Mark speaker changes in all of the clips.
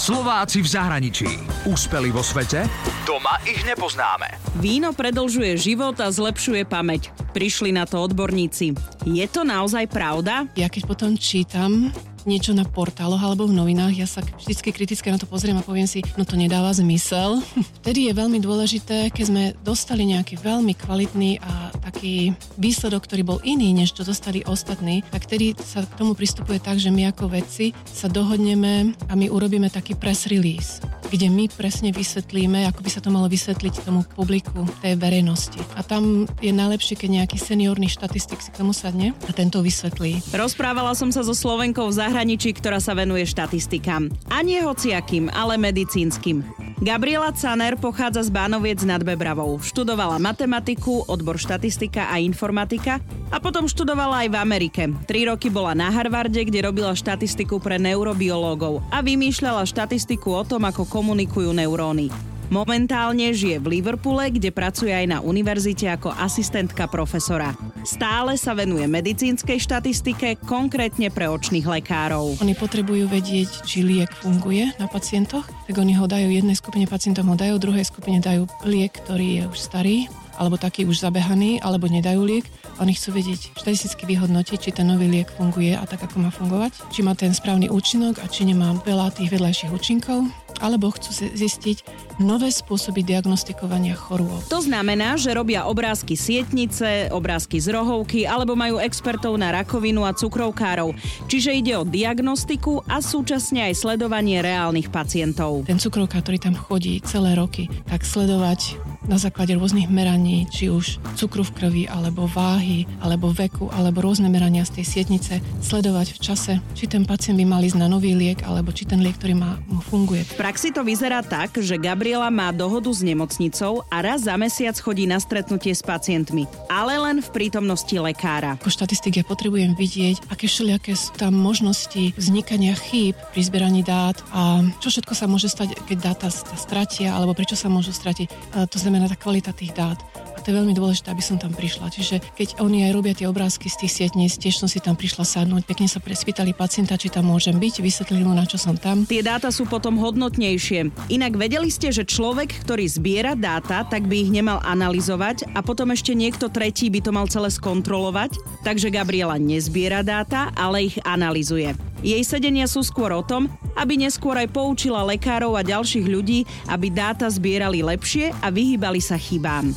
Speaker 1: Slováci v zahraničí. Úspeli vo svete? Doma ich nepoznáme.
Speaker 2: Víno predlžuje život a zlepšuje pamäť. Prišli na to odborníci. Je to naozaj pravda?
Speaker 3: Ja keď potom čítam niečo na portáloch alebo v novinách, ja sa vždy kriticky na to pozriem a poviem si, no to nedáva zmysel. Vtedy je veľmi dôležité, keď sme dostali nejaký veľmi kvalitný a taký výsledok, ktorý bol iný, než čo dostali ostatní, tak vtedy sa k tomu pristupuje tak, že my ako vedci sa dohodneme a my urobíme taký press release kde my presne vysvetlíme, ako by sa to malo vysvetliť tomu publiku, tej verejnosti. A tam je najlepšie, keď nejaký seniorný štatistik si k tomu sadne a tento vysvetlí.
Speaker 2: Rozprávala som sa so Slovenkou v zahraničí, ktorá sa venuje štatistikám. A nie hociakým, ale medicínskym. Gabriela Caner pochádza z Bánoviec nad Bebravou. Študovala matematiku, odbor štatistika a informatika a potom študovala aj v Amerike. Tri roky bola na Harvarde, kde robila štatistiku pre neurobiológov a vymýšľala štatistiku o tom, ako komunikujú neuróny. Momentálne žije v Liverpoole, kde pracuje aj na univerzite ako asistentka profesora. Stále sa venuje medicínskej štatistike, konkrétne pre očných lekárov.
Speaker 3: Oni potrebujú vedieť, či liek funguje na pacientoch, tak oni ho dajú jednej skupine pacientov, ho dajú, druhej skupine dajú liek, ktorý je už starý, alebo taký už zabehaný, alebo nedajú liek. Oni chcú vedieť, štatisticky vyhodnotiť, či ten nový liek funguje a tak, ako má fungovať, či má ten správny účinok a či nemá veľa tých vedľajších účinkov alebo chcú zistiť nové spôsoby diagnostikovania chorôb.
Speaker 2: To znamená, že robia obrázky sietnice, obrázky z rohovky alebo majú expertov na rakovinu a cukrovkárov. Čiže ide o diagnostiku a súčasne aj sledovanie reálnych pacientov.
Speaker 3: Ten cukrovkár, ktorý tam chodí celé roky, tak sledovať na základe rôznych meraní, či už cukru v krvi, alebo váhy, alebo veku, alebo rôzne merania z tej sietnice, sledovať v čase, či ten pacient by mal ísť na nový liek, alebo či ten liek, ktorý má, mu funguje.
Speaker 2: V praxi to vyzerá tak, že Gabriela má dohodu s nemocnicou a raz za mesiac chodí na stretnutie s pacientmi, ale len v prítomnosti lekára.
Speaker 3: Ako štatistik ja potrebujem vidieť, aké všelijaké sú tam možnosti vznikania chýb pri zberaní dát a čo všetko sa môže stať, keď dáta stratia, alebo prečo sa môžu stratiť. To znamená tá kvalita tých dát. To je veľmi dôležité, aby som tam prišla. Čiže keď oni aj robia tie obrázky z tých sietníc, tiež som si tam prišla sadnúť, pekne sa prespýtali pacienta, či tam môžem byť, vysvetlili mu, na čo som tam.
Speaker 2: Tie dáta sú potom hodnotnejšie. Inak vedeli ste, že človek, ktorý zbiera dáta, tak by ich nemal analyzovať a potom ešte niekto tretí by to mal celé skontrolovať. Takže Gabriela nezbiera dáta, ale ich analizuje. Jej sedenia sú skôr o tom, aby neskôr aj poučila lekárov a ďalších ľudí, aby dáta zbierali lepšie a vyhýbali sa chybám.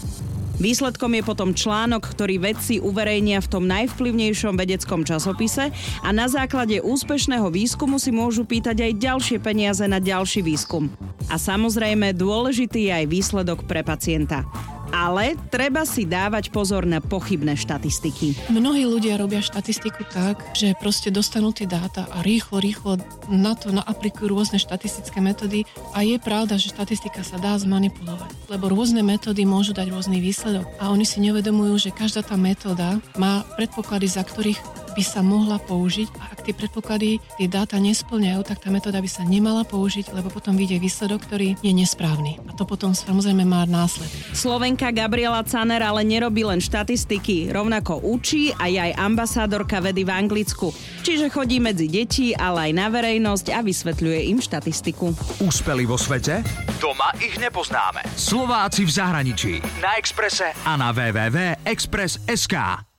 Speaker 2: Výsledkom je potom článok, ktorý vedci uverejnia v tom najvplyvnejšom vedeckom časopise a na základe úspešného výskumu si môžu pýtať aj ďalšie peniaze na ďalší výskum. A samozrejme dôležitý je aj výsledok pre pacienta ale treba si dávať pozor na pochybné štatistiky.
Speaker 3: Mnohí ľudia robia štatistiku tak, že proste dostanú tie dáta a rýchlo, rýchlo na to naaplikujú rôzne štatistické metódy a je pravda, že štatistika sa dá zmanipulovať, lebo rôzne metódy môžu dať rôzny výsledok a oni si neuvedomujú, že každá tá metóda má predpoklady, za ktorých by sa mohla použiť a ak tie predpoklady, tie dáta nesplňajú, tak tá metóda by sa nemala použiť, lebo potom vyjde výsledok, ktorý je nesprávny. A to potom samozrejme má následky.
Speaker 2: Slovenka Gabriela Caner ale nerobí len štatistiky, rovnako učí a je aj ambasádorka vedy v Anglicku. Čiže chodí medzi deti, ale aj na verejnosť a vysvetľuje im štatistiku.
Speaker 1: Úspeli vo svete? Doma ich nepoznáme. Slováci v zahraničí. Na Exprese a na www.express.sk.